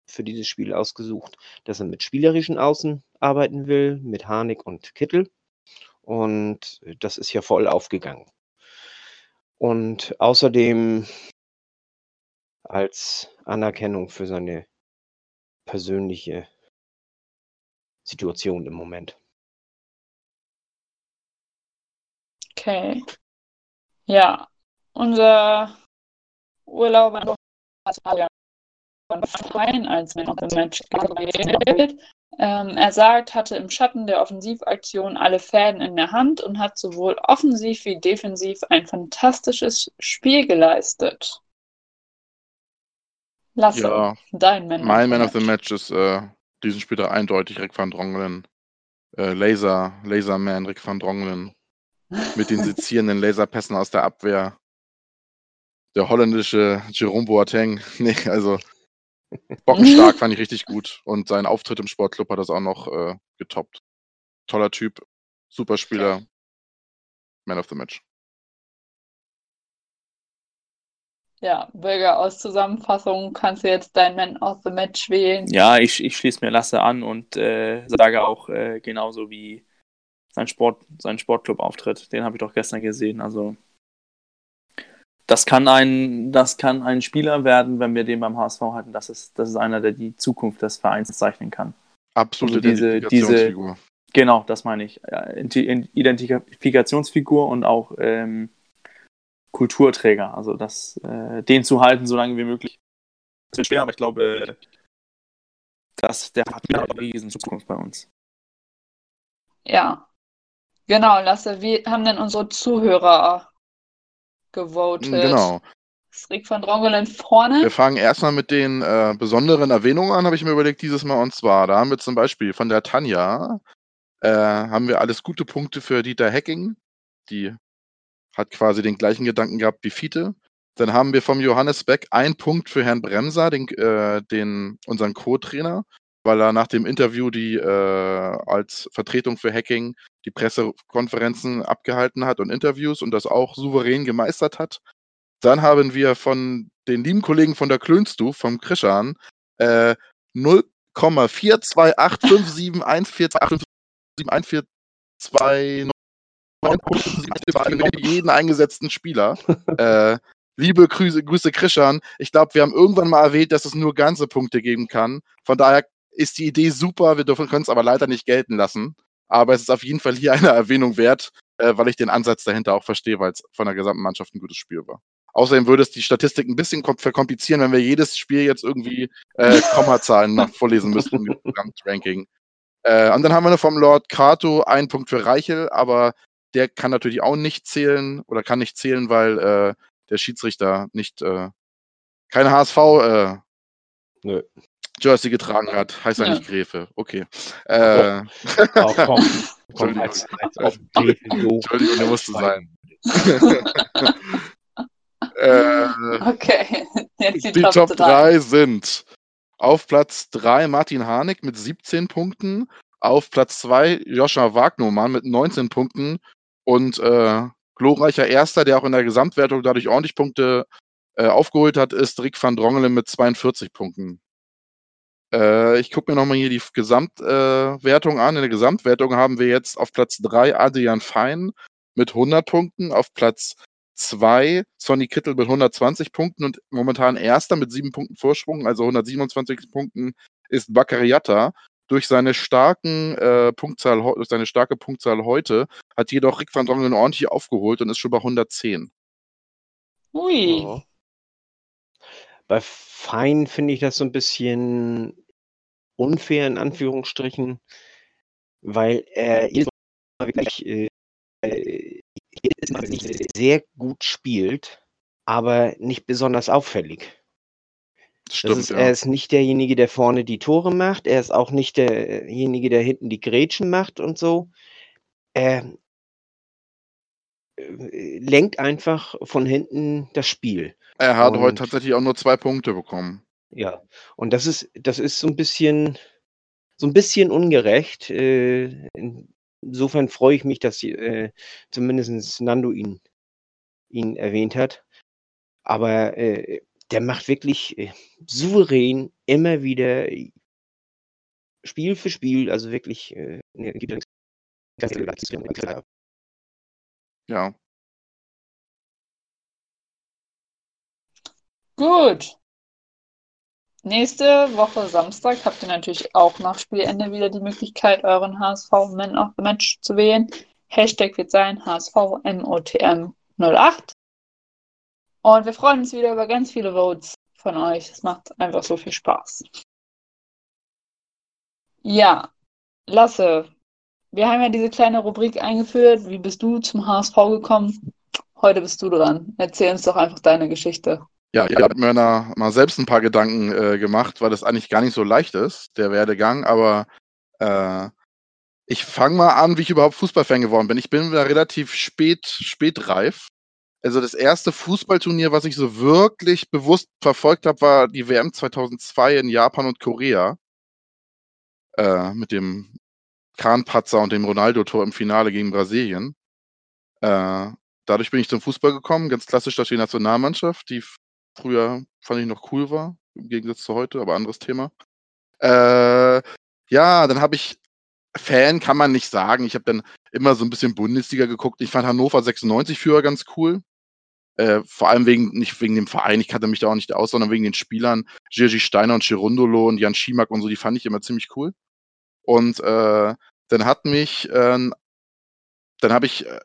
für dieses Spiel ausgesucht, dass er mit spielerischen Außen arbeiten will, mit Harnik und Kittel. Und das ist ja voll aufgegangen. Und außerdem als Anerkennung für seine persönliche Situation im Moment. Okay. Ja, unser Urlauber hat Adrian Fein als Man of the Match. Ähm, er sagt, hatte im Schatten der Offensivaktion alle Fäden in der Hand und hat sowohl offensiv wie defensiv ein fantastisches Spiel geleistet. Lasse, Ja, dein Man mein Man of the Match ist äh, diesen Spieler eindeutig Rick van Drongelen. Äh, Laser, Laserman Rick van Drongelen. Mit den sezierenden Laserpässen aus der Abwehr. Der holländische Jerome Boateng. Nee, also bockenstark fand ich richtig gut. Und sein Auftritt im Sportclub hat das auch noch äh, getoppt. Toller Typ, super Spieler. Man of the Match. Ja, Bürger, aus Zusammenfassung kannst du jetzt dein Man of the Match wählen. Ja, ich, ich schließe mir Lasse an und äh, sage auch äh, genauso wie sein Sport, sein Sportclub-Auftritt. Den habe ich doch gestern gesehen. Also das kann ein, das kann ein Spieler werden, wenn wir den beim HSV hatten. Das ist, das ist einer, der die Zukunft des Vereins zeichnen kann. Absolute Also diese- Identifikationsfigur. Genau, das meine ich. Identifikationsfigur und auch ähm, Kulturträger. Also das, äh, den zu halten, so lange wie möglich. Das wird schwer, aber ich glaube, dass der hat eine riesen Zukunft bei uns. Ja. Genau, Lasse, wie haben denn unsere Zuhörer gewotet? Genau. Ist Rick van Drongelen vorne? Wir fangen erstmal mit den äh, besonderen Erwähnungen an, habe ich mir überlegt dieses Mal. Und zwar, da haben wir zum Beispiel von der Tanja, äh, haben wir alles gute Punkte für Dieter Hecking. Die hat quasi den gleichen Gedanken gehabt wie Fiete. Dann haben wir vom Johannes Beck einen Punkt für Herrn Bremser, den, äh, den unseren Co-Trainer, weil er nach dem Interview die äh, als Vertretung für Hacking die Pressekonferenzen abgehalten hat und Interviews und das auch souverän gemeistert hat. Dann haben wir von den lieben Kollegen von der Klönstuf, vom Krischan, äh, 0,428571428571429 jeden eingesetzten Spieler. äh, liebe Grüße, Grüße Krischan. Ich glaube, wir haben irgendwann mal erwähnt, dass es nur ganze Punkte geben kann. Von daher ist die Idee super, wir können es aber leider nicht gelten lassen. Aber es ist auf jeden Fall hier eine Erwähnung wert, äh, weil ich den Ansatz dahinter auch verstehe, weil es von der gesamten Mannschaft ein gutes Spiel war. Außerdem würde es die Statistik ein bisschen verkomplizieren, wenn wir jedes Spiel jetzt irgendwie äh, Kommazahlen noch vorlesen müssten im Gesamtranking. Äh, und dann haben wir noch vom Lord Kato einen Punkt für Reichel, aber der kann natürlich auch nicht zählen oder kann nicht zählen, weil äh, der Schiedsrichter nicht äh, keine HSV äh, Nö. Jersey getragen hat. Heißt Ja. eigentlich Gräfe. Okay. Äh, Oh, komm, komm, Entschuldigung. als, als der musste sein. äh, Okay, jetzt die, die Top, Top 3. 3 sind auf Platz 3 Martin Harnik mit 17 Punkten, auf Platz 2 Joscha Wagnermann mit 19 Punkten und äh, glorreicher Erster, der auch in der Gesamtwertung dadurch ordentlich Punkte äh, aufgeholt hat, ist Rick van Drongelen mit 42 Punkten. Äh, ich gucke mir nochmal hier die Gesamtwertung äh, an. In der Gesamtwertung haben wir jetzt auf Platz 3 Adrian Fein mit 100 Punkten, auf Platz 2 Sonny Kittel mit 120 Punkten und momentan Erster mit 7 Punkten Vorsprung, also 127 Punkten ist Bakariata. Durch seine starken äh, Punktzahl, durch seine starke Punktzahl heute hat jedoch Rick van Drongelen ordentlich aufgeholt und ist schon bei 110. Ui. Ja. Bei Fein finde ich das so ein bisschen unfair in Anführungsstrichen, weil er Mal wirklich äh, äh, jedes Mal wirklich sehr gut spielt, aber nicht besonders auffällig. Stimmt, ist, ja. Er ist nicht derjenige, der vorne die Tore macht. Er ist auch nicht derjenige, der hinten die Grätschen macht und so. Er äh, lenkt einfach von hinten das Spiel. Er hat heute Und- tatsächlich auch nur zwei Punkte bekommen. Ja, und das ist, das ist so ein bisschen, so ein bisschen ungerecht. Äh, insofern freue ich mich, dass äh, zumindest Nando ihn, ihn erwähnt hat. Aber äh, der macht wirklich äh, souverän immer wieder Spiel für Spiel, also wirklich äh, ne, gibt ja nichts- ja. Gut. Nächste Woche Samstag habt ihr natürlich auch nach Spielende wieder die Möglichkeit, euren HSV Man of the Match zu wählen. Hashtag wird sein HSVMOTM08. Und wir freuen uns wieder über ganz viele Votes von euch. Es macht einfach so viel Spaß. Ja, Lasse, wir haben ja diese kleine Rubrik eingeführt. Wie bist du zum HSV gekommen? Heute bist du dran. Erzähl uns doch einfach deine Geschichte. Ja, ich habe mir da mal selbst ein paar Gedanken äh, gemacht, weil das eigentlich gar nicht so leicht ist, der Werdegang, aber äh, ich fange mal an, wie ich überhaupt Fußballfan geworden bin. Ich bin da relativ spät, spätreif. Also das erste Fußballturnier, was ich so wirklich bewusst verfolgt habe, war die WM 2002 in Japan und Korea. Äh, mit dem Kahnpatzer und dem Ronaldo-Tor im Finale gegen Brasilien. Äh, dadurch bin ich zum Fußball gekommen, ganz klassisch durch die Nationalmannschaft, die früher fand ich noch cool war, im Gegensatz zu heute, aber anderes Thema. Äh, ja, dann habe ich Fan kann man nicht sagen. Ich habe dann immer so ein bisschen Bundesliga geguckt. Ich fand Hannover 96 früher ganz cool. Äh, vor allem wegen, nicht wegen dem Verein, ich kannte mich da auch nicht aus, sondern wegen den Spielern. Gigi Steiner und Chirundolo und Jan Schimak und so, die fand ich immer ziemlich cool. Und äh, dann hat mich, äh, dann habe ich äh,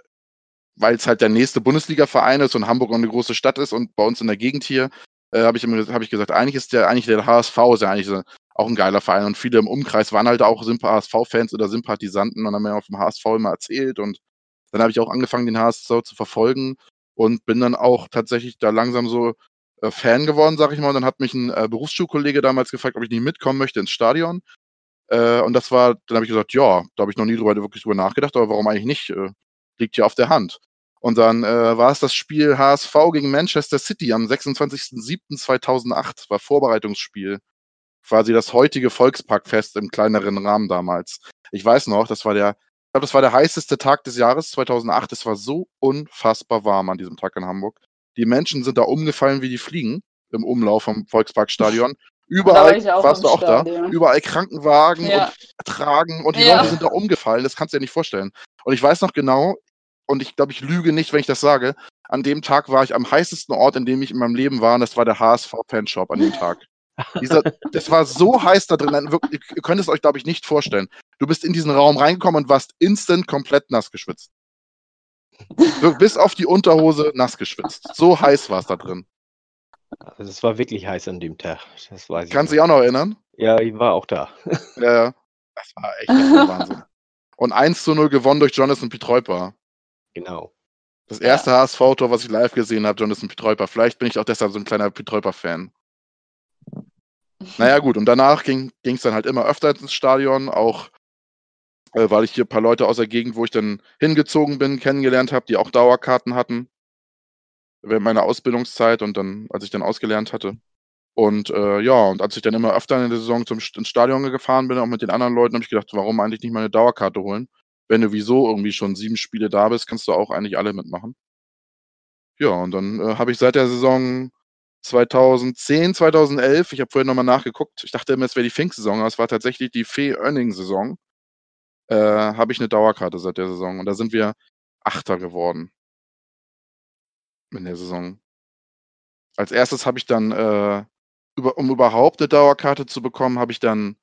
weil es halt der nächste Bundesliga-Verein ist und Hamburg auch eine große Stadt ist und bei uns in der Gegend hier, äh, habe ich, hab ich gesagt, eigentlich ist der, eigentlich der HSV ist ja eigentlich auch ein geiler Verein und viele im Umkreis waren halt auch HSV-Fans oder Sympathisanten und haben mir auch vom HSV immer erzählt und dann habe ich auch angefangen, den HSV zu verfolgen und bin dann auch tatsächlich da langsam so äh, Fan geworden, sag ich mal. Und dann hat mich ein äh, Berufsschulkollege damals gefragt, ob ich nicht mitkommen möchte ins Stadion. Äh, und das war, dann habe ich gesagt, ja, da habe ich noch nie drüber, wirklich drüber nachgedacht, aber warum eigentlich nicht? Äh, liegt ja auf der Hand. Und dann äh, war es das Spiel HSV gegen Manchester City am 26.07.2008, war Vorbereitungsspiel. Quasi das heutige Volksparkfest im kleineren Rahmen damals. Ich weiß noch, das war der, glaube, das war der heißeste Tag des Jahres 2008. Es war so unfassbar warm an diesem Tag in Hamburg. Die Menschen sind da umgefallen wie die Fliegen im Umlauf vom Volksparkstadion. Da war Überall, ich auch warst du auch da? Stadion. Überall Krankenwagen Ja. und Tragen und die Ja. Leute sind da umgefallen. Das kannst du dir nicht vorstellen. Und ich weiß noch genau, und ich glaube, ich lüge nicht, wenn ich das sage, an dem Tag war ich am heißesten Ort, in dem ich in meinem Leben war, und das war der HSV-Fanshop an dem Tag. Dieser, das war so heiß da drin, wirklich, ihr könnt es euch, glaube ich, nicht vorstellen. Du bist in diesen Raum reingekommen und warst instant komplett nass geschwitzt. Bis auf die Unterhose nass geschwitzt. So heiß war es da drin. Also es war wirklich heiß an dem Tag. Das weiß ich. Kannst du dich auch noch erinnern? Ja, ich war auch da. Ja, ja. das war echt der Wahnsinn. Und 1 zu 0 gewonnen durch Jonathan Pietreuper. Genau. Das erste HSV-Tor, was ich live gesehen habe, Jonathan Pietreuper. Vielleicht bin ich auch deshalb so ein kleiner Pietreuper-Fan. Naja, gut, und danach ging es dann halt immer öfter ins Stadion, auch äh, weil ich hier ein paar Leute aus der Gegend, wo ich dann hingezogen bin, kennengelernt habe, die auch Dauerkarten hatten. Während meiner Ausbildungszeit und dann, als ich dann ausgelernt hatte. Und äh, ja, und als ich dann immer öfter in der Saison zum, ins Stadion gefahren bin, auch mit den anderen Leuten, habe ich gedacht, warum eigentlich nicht mal eine Dauerkarte holen? Wenn du wieso irgendwie schon sieben Spiele da bist, kannst du auch eigentlich alle mitmachen. Ja, und dann äh, habe ich seit der Saison 2010, 2011, ich habe vorhin nochmal nachgeguckt, ich dachte immer, es wäre die Fink-Saison, aber es war tatsächlich die Fee-Earning-Saison, äh, habe ich eine Dauerkarte seit der Saison. Und da sind wir Achter geworden. In der Saison. Als erstes habe ich dann, äh, über, um überhaupt eine Dauerkarte zu bekommen, habe ich dann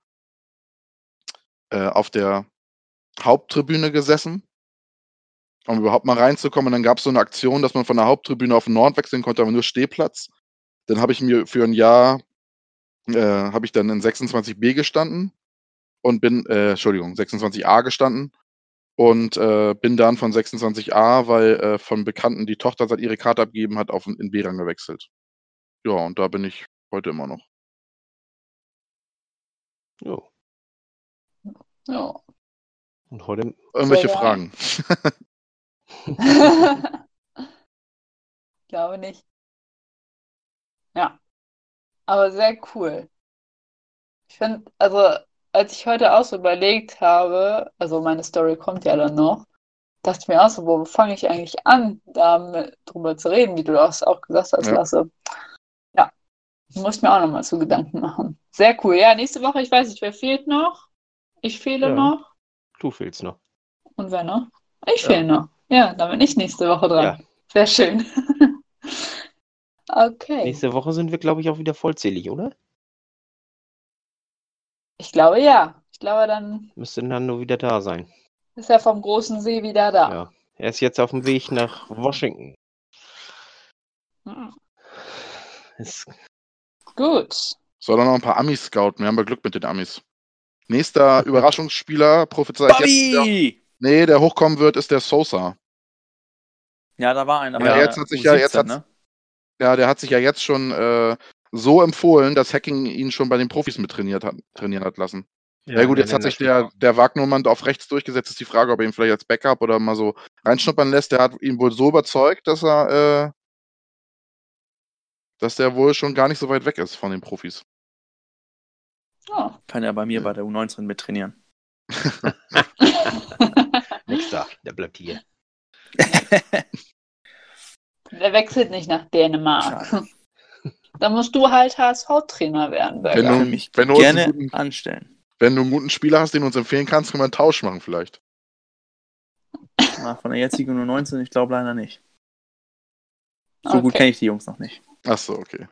äh, auf der Haupttribüne gesessen, um überhaupt mal reinzukommen. Und dann gab es so eine Aktion, dass man von der Haupttribüne auf den Nord wechseln konnte, aber nur Stehplatz. Dann habe ich mir für ein Jahr, äh, habe ich dann in 26b gestanden und bin, äh, Entschuldigung, 26a gestanden und äh, bin dann von 26a, weil äh, von Bekannten die Tochter seit ihre Karte abgegeben hat, auf in B-Rang gewechselt. Ja, und da bin ich heute immer noch. Jo. Ja. Und heute Irgendwelche. Fragen? Glaube nicht. Ja. Aber sehr cool. Ich finde, also, als ich heute auch so überlegt habe, also meine Story kommt ja dann noch, dachte ich mir auch so, wo fange ich eigentlich an, da drüber zu reden, wie du das auch gesagt hast, Ja. Lasse. Ja. Muss ich mir auch nochmal zu Gedanken machen. Sehr cool. Ja, nächste Woche, ich weiß nicht, wer fehlt noch? Ich fehle Ja. noch. du fehlst noch. Und wer noch? Ich Ja. fehle noch. Ja, dann bin ich nächste Woche dran. Sehr schön. Okay. Nächste Woche sind wir, glaube ich, auch wieder vollzählig, oder? Ich glaube ja. Ich glaube, dann Müsste Nando wieder da sein. ist er vom großen See wieder da. Ja. Er ist jetzt auf dem Weg nach Washington. Ist, Gut. Soll er noch ein paar Amis scouten? Wir haben ja Glück mit den Amis. Nächster Überraschungsspieler, prophezeit jetzt. Der, Bobby! nee, der hochkommen wird, ist der Sosa. Ja, da war einer. Ja, jetzt hat sich ja- jetzt U17, hat's- ne? Ja, der hat sich ja jetzt schon äh, so empfohlen, dass Hacking ihn schon bei den Profis mit trainiert hat, trainieren hat lassen. Ja, gut, jetzt hat sich der, der Wagnumann auf rechts durchgesetzt. Ist die Frage, ob er ihn vielleicht als Backup oder mal so reinschnuppern lässt. Der hat ihn wohl so überzeugt, dass er, äh, dass der wohl schon gar nicht so weit weg ist von den Profis. Oh. Kann ja bei mir bei der U19 mit trainieren. Nächster, der bleibt hier. Der wechselt nicht nach Dänemark. Schade. Dann musst du halt HSV-Trainer werden, Wenn Berger. du- Kann mich wenn du gerne einen guten- anstellen. Wenn du einen guten Spieler hast, den du uns empfehlen kannst, können wir einen Tausch machen vielleicht. Na, von der jetzigen U19, ich glaube leider nicht. So gut Okay. kenne ich die Jungs noch nicht. Ach so, okay.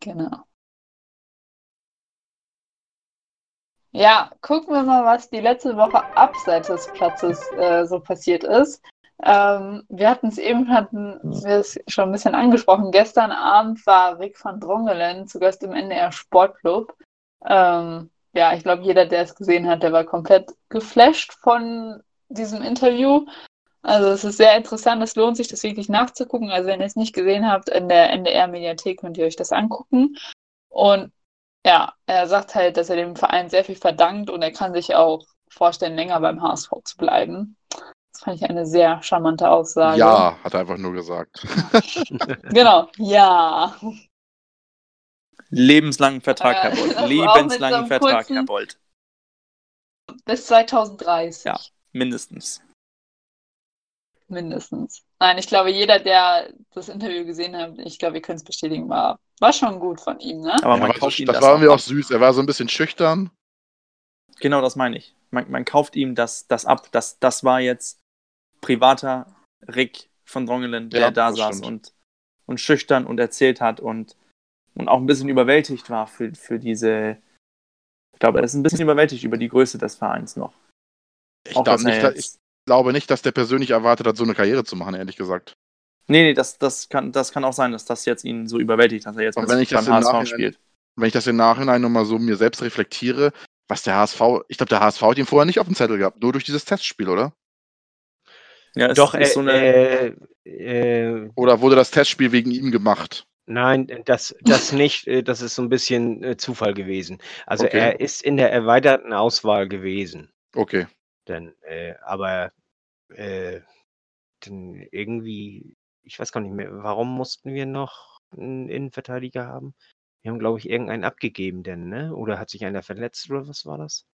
Genau. Ja, gucken wir mal, was die letzte Woche abseits des Platzes äh, so passiert ist. Ähm, wir hatten es eben, hatten wir es schon ein bisschen angesprochen. Gestern Abend war Rick van Drongelen zu Gast im NDR Sportclub. Ähm, ja, ich glaube, jeder, der es gesehen hat, der war komplett geflasht von diesem Interview. Also es ist sehr interessant, es lohnt sich, das wirklich nachzugucken. Also wenn ihr es nicht gesehen habt, in der NDR-Mediathek könnt ihr euch das angucken. Und ja, er sagt halt, dass er dem Verein sehr viel verdankt und er kann sich auch vorstellen, länger beim HSV zu bleiben. Fand ich eine sehr charmante Aussage. Ja, hat er einfach nur gesagt. Genau, ja. Lebenslangen Vertrag, Herr Bolt. Lebenslangen so Vertrag, Herr Bolt. Bis 2030. Ja. Mindestens. Mindestens. Nein, ich glaube, jeder, der das Interview gesehen hat, ich glaube, wir können es bestätigen, war, war schon gut von ihm, ne? Aber Ja, man war kauft so, ihm das das war auch irgendwie auch ab. süß. Er war so ein bisschen schüchtern. Genau das meine ich. Man, man kauft ihm das, das ab. Das, das war jetzt privater Rick von Drongelen, der Ja, da saß stimmt. und, und schüchtern und erzählt hat und, und auch ein bisschen überwältigt war für, für diese. Ich glaube, er ist ein bisschen überwältigt über die Größe des Vereins noch. Ich Auch er nicht, dass- ich glaube nicht, dass der persönlich erwartet hat, so eine Karriere zu machen, ehrlich gesagt. nee, nee, das, das, kann, das kann auch sein, dass das jetzt ihn so überwältigt, dass er jetzt wenn ich das beim im HSV Nachhinein- spielt. Wenn ich das im Nachhinein nochmal so mir selbst reflektiere, was der HSV, ich glaube, der HSV hat ihn vorher nicht auf dem Zettel gehabt, nur durch dieses Testspiel, oder? Ja, es Doch, ist äh, so eine, äh, äh, Oder wurde das Testspiel wegen ihm gemacht? nein, das, das nicht. äh, Das ist so ein bisschen äh, Zufall gewesen. Also Okay. er ist in der erweiterten Auswahl gewesen. Okay. Denn, äh, aber äh, denn irgendwie, ich weiß gar nicht mehr, warum mussten wir noch einen Innenverteidiger haben? Wir haben, glaube ich, irgendeinen abgegeben, denn, ne? Oder hat sich einer verletzt oder was war das?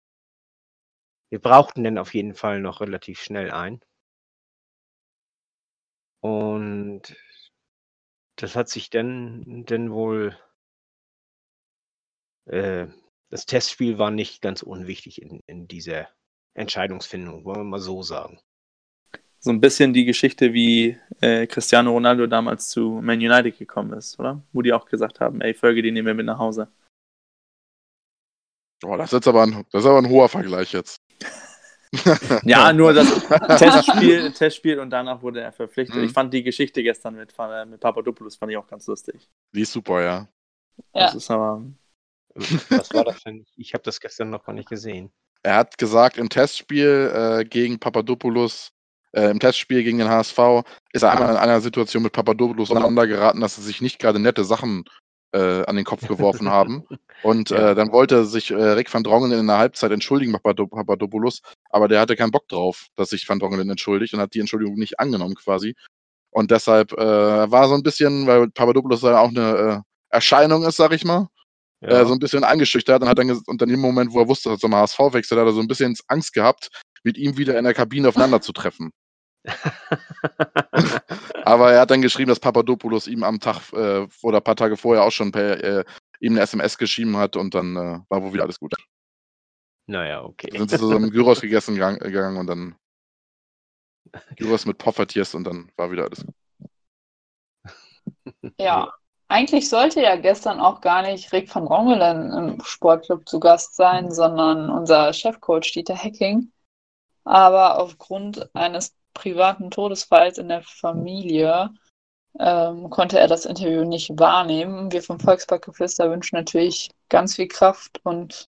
Wir brauchten denn auf jeden Fall noch relativ schnell einen. Und das hat sich dann, dann wohl, äh, das Testspiel war nicht ganz unwichtig in, in dieser Entscheidungsfindung, wollen wir mal so sagen. so ein bisschen die Geschichte, wie äh, Cristiano Ronaldo damals zu Man United gekommen ist, oder? Wo die auch gesagt haben, ey, Folge, die nehmen wir mit nach Hause. Oh, das, ist jetzt aber ein, das ist aber ein hoher Vergleich jetzt. Ja, nur das Testspiel, Testspiel und danach wurde er verpflichtet. Mhm. Ich fand die Geschichte gestern mit, äh, mit Papadopoulos fand ich auch ganz lustig. Die ist super, ja. Ja. Das ist aber, Was war das denn? Ich habe das gestern noch gar nicht gesehen. Er hat gesagt, im Testspiel äh, gegen Papadopoulos, äh, im Testspiel gegen den HSV, ist er einmal in einer Situation mit Papadopoulos aneinander geraten, dass sie sich nicht gerade nette Sachen äh, an den Kopf geworfen haben. Und Ja. äh, dann wollte sich äh, Rick van Drongelen in der Halbzeit entschuldigen Papadopoulos, aber der hatte keinen Bock drauf, dass sich van Drongelen entschuldigt und hat die Entschuldigung nicht angenommen quasi. Und deshalb äh, war so ein bisschen, weil Papadopoulos ja auch eine äh, Erscheinung ist, sag ich mal, Ja. äh, so ein bisschen angeschüchtert und hat dann und dann im Moment, wo er wusste, dass er zum HSV wechselt, hat er so ein bisschen Angst gehabt, mit ihm wieder in der Kabine aufeinander zu treffen. Aber er hat dann geschrieben, dass Papadopoulos ihm am Tag äh, oder ein paar Tage vorher auch schon per äh, ihm eine SMS geschrieben hat und dann äh, war wohl wieder alles gut. naja, okay. Dann sind sie zusammen Gyros gegessen gang- gegangen und dann Gyros mit Poffertiers und dann war wieder alles gut. Ja, eigentlich sollte ja gestern auch gar nicht Rick van Rongelen im Sportclub zu Gast sein, sondern unser Chefcoach Dieter Hecking. Aber aufgrund eines privaten Todesfalls in der Familie ähm, konnte er das Interview nicht wahrnehmen. Wir vom Volksparkgeflüster wünschen natürlich ganz viel Kraft und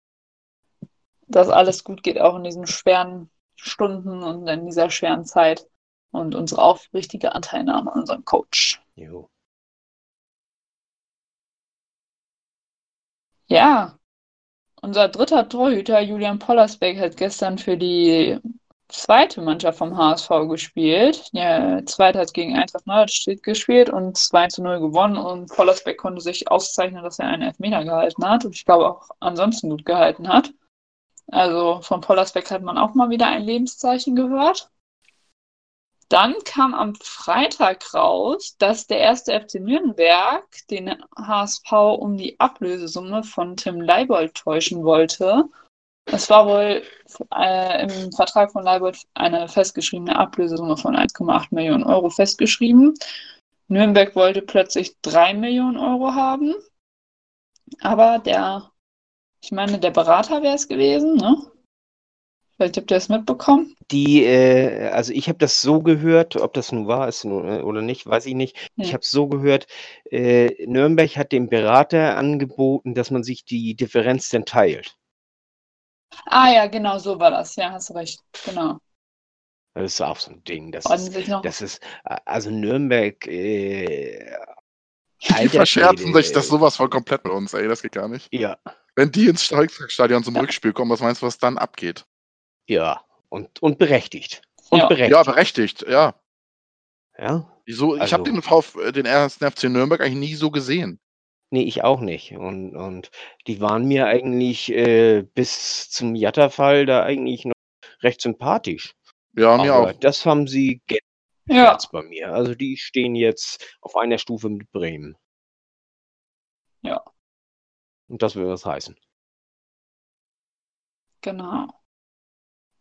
dass alles gut geht, auch in diesen schweren Stunden und in dieser schweren Zeit. Und unsere aufrichtige Anteilnahme an unserem Coach. Jo. Ja, unser dritter Torhüter Julian Pollersbeck hat gestern für die zweite Mannschaft vom HSV gespielt. Der zweite hat gegen Eintracht Neustadt gespielt und 2 zu 0 gewonnen und Pollersbeck konnte sich auszeichnen, dass er einen Elfmeter gehalten hat und ich glaube auch ansonsten gut gehalten hat. Also von Pollersbeck hat man auch mal wieder ein Lebenszeichen gehört. Dann kam am Freitag raus, dass der erste FC Nürnberg den HSV um die Ablösesumme von Tim Leibold täuschen wollte. Es war wohl äh, im Vertrag von Leibold eine festgeschriebene Ablösesumme von 1,8 Millionen Euro festgeschrieben. Nürnberg wollte plötzlich 3 Millionen Euro haben. Aber der, ich meine, der Berater wäre es gewesen, ne? Vielleicht habt ihr das mitbekommen. Die, äh, also ich habe das so gehört, ob das nun wahr ist nu- oder nicht, weiß ich nicht. Ich Ja. habe es so gehört, äh, Nürnberg hat dem Berater angeboten, dass man sich die Differenz dann teilt. Ah ja, genau, so war das. Ja, hast recht. Genau. Das ist auch so ein Ding. Das ist, sich noch. das ist, also Nürnberg, äh, Die verscherzen sich das äh, sowas voll komplett mit uns, ey, das geht gar nicht. Ja, Wenn die ins Stadion zum Ja. Rückspiel kommen, was meinst du, was dann abgeht? ja. Und, und berechtigt. Und Ja. berechtigt. Ja, berechtigt, ja. Ja. Wieso? Ich Also- habe den, äh, den ersten FC Nürnberg eigentlich nie so gesehen. Nee, ich auch nicht. Und, und die waren mir eigentlich äh, bis zum Jatta-Fall da eigentlich noch recht sympathisch. Ja, mir Aber auch. das haben sie Ja, geändert bei mir. Also die stehen jetzt auf einer Stufe mit Bremen. Ja. Und das will was heißen. genau.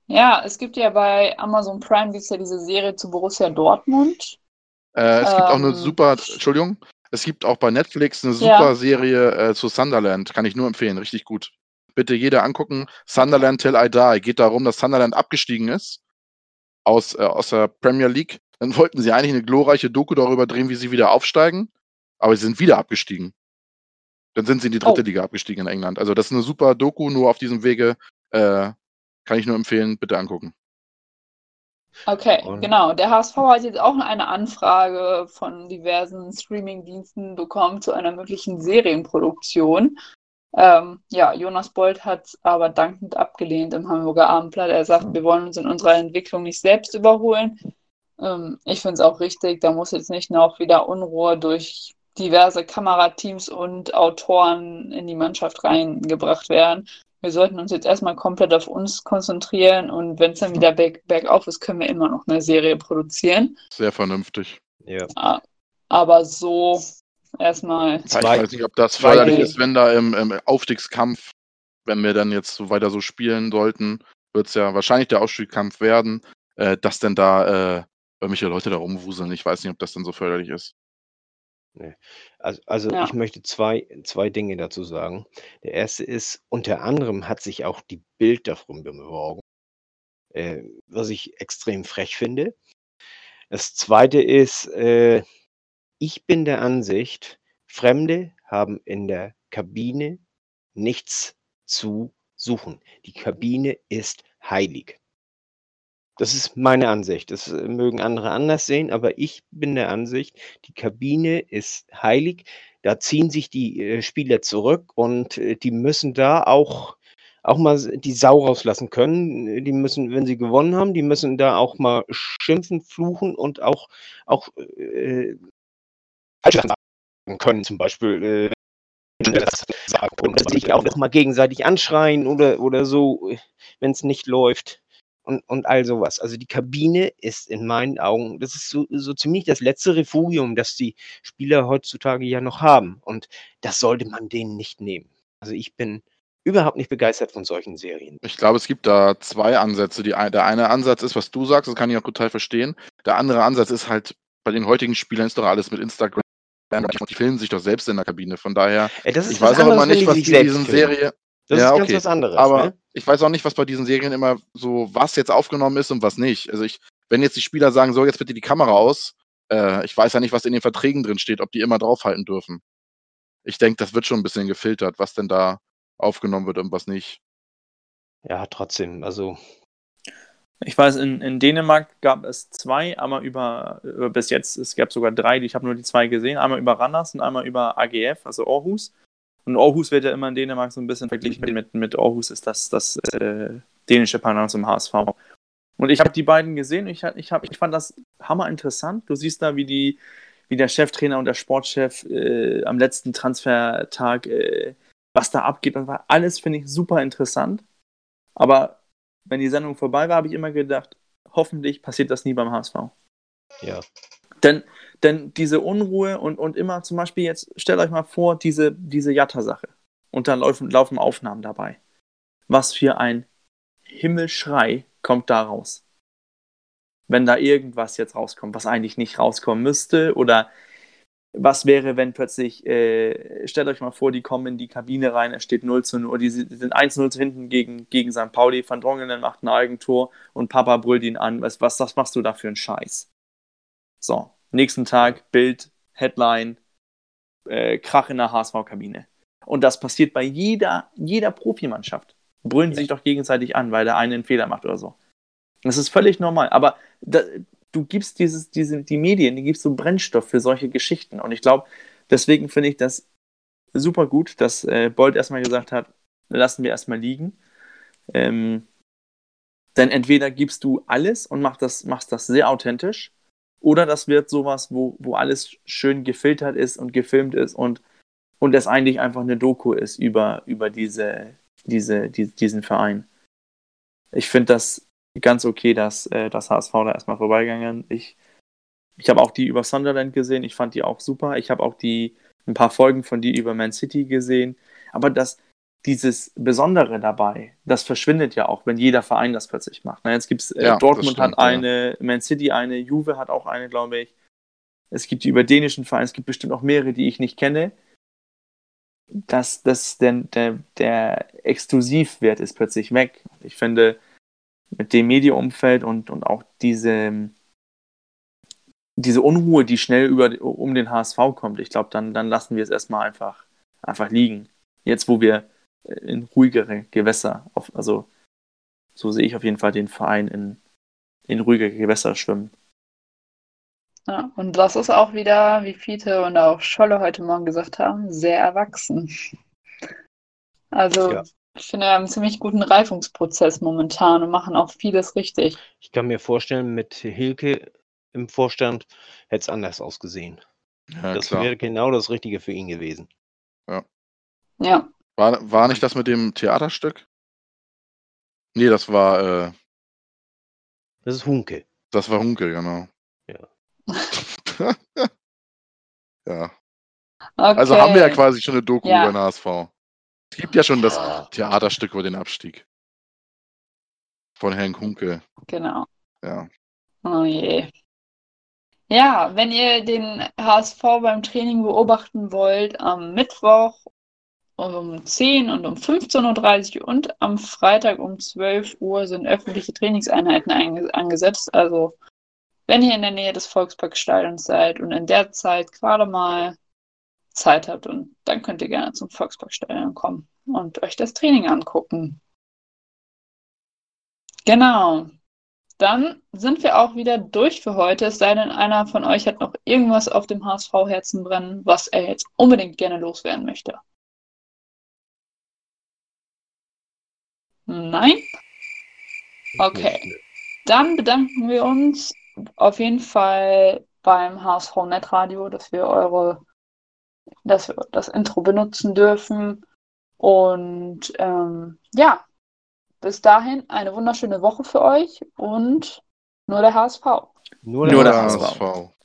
Ja, es gibt ja bei Amazon Prime gibt's ja diese Serie zu Borussia Dortmund. Äh, es gibt auch eine Ähm. super, Entschuldigung, es gibt auch bei Netflix eine Ja. super Serie äh, zu Sunderland, kann ich nur empfehlen, richtig gut. Bitte jeder angucken. Sunderland Till I Die. Geht darum, dass Sunderland abgestiegen ist aus, äh, aus der Premier League. Dann wollten sie eigentlich eine glorreiche Doku darüber drehen, wie sie wieder aufsteigen, aber sie sind wieder abgestiegen. Dann sind sie in die dritte Oh. Liga abgestiegen in England. Also das ist eine super Doku, nur auf diesem Wege. Äh, kann ich nur empfehlen, bitte angucken. Okay, Und- genau. Der HSV hat jetzt auch eine Anfrage von diversen Streaming-Diensten bekommen zu einer möglichen Serienproduktion. Ähm, ja, Jonas Bold hat es aber dankend abgelehnt im Hamburger Abendblatt. Er sagt, wir wollen uns in unserer Entwicklung nicht selbst überholen. Ähm, ich finde es auch richtig, da muss jetzt nicht noch wieder Unruhe durch diverse Kamerateams und Autoren in die Mannschaft reingebracht werden. Wir sollten uns jetzt erstmal komplett auf uns konzentrieren und wenn es dann wieder berg, bergauf ist, können wir immer noch eine Serie produzieren. Sehr vernünftig. Ja. Aber so erstmal, Ich weiß nicht, ob das förderlich ist, wenn da im, im Aufstiegskampf, wenn wir dann jetzt so weiter so spielen sollten, wird es ja wahrscheinlich der Aufstiegskampf werden, äh, dass denn da äh, irgendwelche Leute da rumwuseln. Ich weiß nicht, ob das dann so förderlich ist. Also, also Ja. ich möchte zwei, zwei Dinge dazu sagen. Der erste ist, unter anderem hat sich auch die Bild darum beworben, äh, was ich extrem frech finde. Das zweite ist, äh, ich bin der Ansicht, Fremde haben in der Kabine nichts zu suchen. Die Kabine ist heilig. Das ist meine Ansicht. Das äh, mögen andere anders sehen, aber ich bin der Ansicht, die Kabine ist heilig. Da ziehen sich die äh, Spieler zurück und äh, die müssen da auch, auch mal die Sau rauslassen können. Die müssen, wenn sie gewonnen haben, die müssen da auch mal schimpfen, fluchen und auch, auch äh, falsche Sachen sagen können, zum Beispiel. Äh, und sich auch noch mal gegenseitig anschreien oder, oder so, wenn es nicht läuft und, und all sowas. Also die Kabine ist in meinen Augen, das ist so, so ziemlich das letzte Refugium, das die Spieler heutzutage ja noch haben. Und das sollte man denen nicht nehmen. Also ich bin überhaupt nicht begeistert von solchen Serien. Ich glaube, es gibt da zwei Ansätze. Die, der eine Ansatz ist, was du sagst, das kann ich auch total verstehen. Der andere Ansatz ist halt, bei den heutigen Spielern ist doch alles mit Instagram. Die filmen sich doch selbst in der Kabine. Von daher, ist ich weiß auch immer nicht, was die in diesen filmen. Serie, Das Ja, ist ganz okay. was anderes. Aber ne? ich weiß auch nicht, was bei diesen Serien immer so, was jetzt aufgenommen ist und was nicht. Also ich, wenn jetzt die Spieler sagen, so, jetzt bitte die Kamera aus, äh, ich weiß ja nicht, was in den Verträgen drin steht, ob die immer draufhalten dürfen. Ich denke, das wird schon ein bisschen gefiltert, was denn da aufgenommen wird und was nicht. Ja, trotzdem. Also Ich weiß, in, in Dänemark gab es zwei, einmal über, über bis jetzt, es gab sogar drei, ich habe nur die zwei gesehen, einmal über Randers und einmal über AGF, also Aarhus. Und Aarhus wird ja immer in Dänemark so ein bisschen verglichen mit, mit Aarhus, ist das das äh, dänische Pendant zum HSV. Und ich habe die beiden gesehen und ich, ich, hab, ich fand das hammer interessant. Du siehst da, wie, die, wie der Cheftrainer und der Sportchef äh, am letzten Transfertag, äh, was da abgeht. Und war alles, finde ich, super interessant. Aber wenn die Sendung vorbei war, habe ich immer gedacht, hoffentlich passiert das nie beim HSV. ja. Denn, denn diese Unruhe und, und immer zum Beispiel jetzt, stellt euch mal vor, diese, diese Jatta-Sache. Und dann laufen, laufen Aufnahmen dabei. Was für ein Himmelschrei kommt da raus. Wenn da irgendwas jetzt rauskommt, was eigentlich nicht rauskommen müsste oder was wäre, wenn plötzlich, äh, stellt euch mal vor, die kommen in die Kabine rein, es steht 0 zu 0, die sind 1-0 zu hinten gegen, gegen St. Pauli, Van Drongelen macht ein Eigentor und Papa brüllt ihn an, was, was, was machst du da für einen Scheiß? So, nächsten Tag, Bild, Headline, äh, Krach in der HSV-Kabine. Und das passiert bei jeder, jeder Profimannschaft. Brüllen ja. sich doch gegenseitig an, weil der eine einen Fehler macht oder so. Das ist völlig normal. Aber da, du gibst dieses, diese, die Medien, die gibst so Brennstoff für solche Geschichten. Und ich glaube, deswegen finde ich das super gut, dass äh, Bolt erstmal gesagt hat, lassen wir erstmal liegen. Ähm, denn entweder gibst du alles und machst das, machst das sehr authentisch, oder das wird sowas, wo, wo alles schön gefiltert ist und gefilmt ist und, und es eigentlich einfach eine Doku ist über, über diese, diese, die, diesen Verein. Ich finde das ganz okay, dass äh, das HSV da erstmal vorbeigegangen. Ich, ich habe auch die über Sunderland gesehen, ich fand die auch super. Ich habe auch die ein paar Folgen von die über Man City gesehen. Aber das, dieses Besondere dabei, das verschwindet ja auch, wenn jeder Verein das plötzlich macht. Na, jetzt gibt es, äh, ja, Dortmund stimmt, hat eine, ja. Man City eine, Juve hat auch eine, glaube ich. Es gibt die über dänischen Vereine, es gibt bestimmt auch mehrere, die ich nicht kenne. Dass das der, der, der Exklusivwert ist plötzlich weg. Ich finde, mit dem Medienumfeld und, und auch diese, diese Unruhe, die schnell über, um den HSV kommt, ich glaube, dann, dann lassen wir es erstmal einfach, einfach liegen. Jetzt, wo wir in ruhigere Gewässer, auf, also so sehe ich auf jeden Fall den Verein in, in ruhige Gewässer schwimmen. Ja, und das ist auch wieder, wie Fiete und auch Scholle heute Morgen gesagt haben, sehr erwachsen. Also ja. Ich finde, wir haben einen ziemlich guten Reifungsprozess momentan und machen auch vieles richtig. Ich kann mir vorstellen, mit Hilke im Vorstand hätte es anders ausgesehen. Ja, das klar. wäre genau das Richtige für ihn gewesen. Ja. Ja. War, war nicht das mit dem Theaterstück? Nee, das war. Äh, das ist Hunke. Das war Hunke, genau. Ja. ja. Okay. Also haben wir ja quasi schon eine Doku ja. über den HSV. Es gibt ja schon das Theaterstück über den Abstieg. Von Herrn Kunke. Genau. Ja. Oh je. Ja, wenn ihr den HSV beim Training beobachten wollt, am Mittwoch um 10 und um 15.30 Uhr und am Freitag um 12 Uhr sind öffentliche Trainingseinheiten angesetzt. Also, wenn ihr in der Nähe des Volksparkstadions seid und in der Zeit gerade mal Zeit habt und dann könnt ihr gerne zum Volksparkstadion kommen und euch das Training angucken. Genau. Dann sind wir auch wieder durch für heute. Es sei denn, einer von euch hat noch irgendwas auf dem HSV-Herzen brennen, was er jetzt unbedingt gerne loswerden möchte. Nein? Okay. Dann bedanken wir uns auf jeden Fall beim HSV Netradio, dass wir eure dass wir das Intro benutzen dürfen. Und ähm, ja, bis dahin eine wunderschöne Woche für euch und nur der HSV. Nur der, nur der HSV. HSV.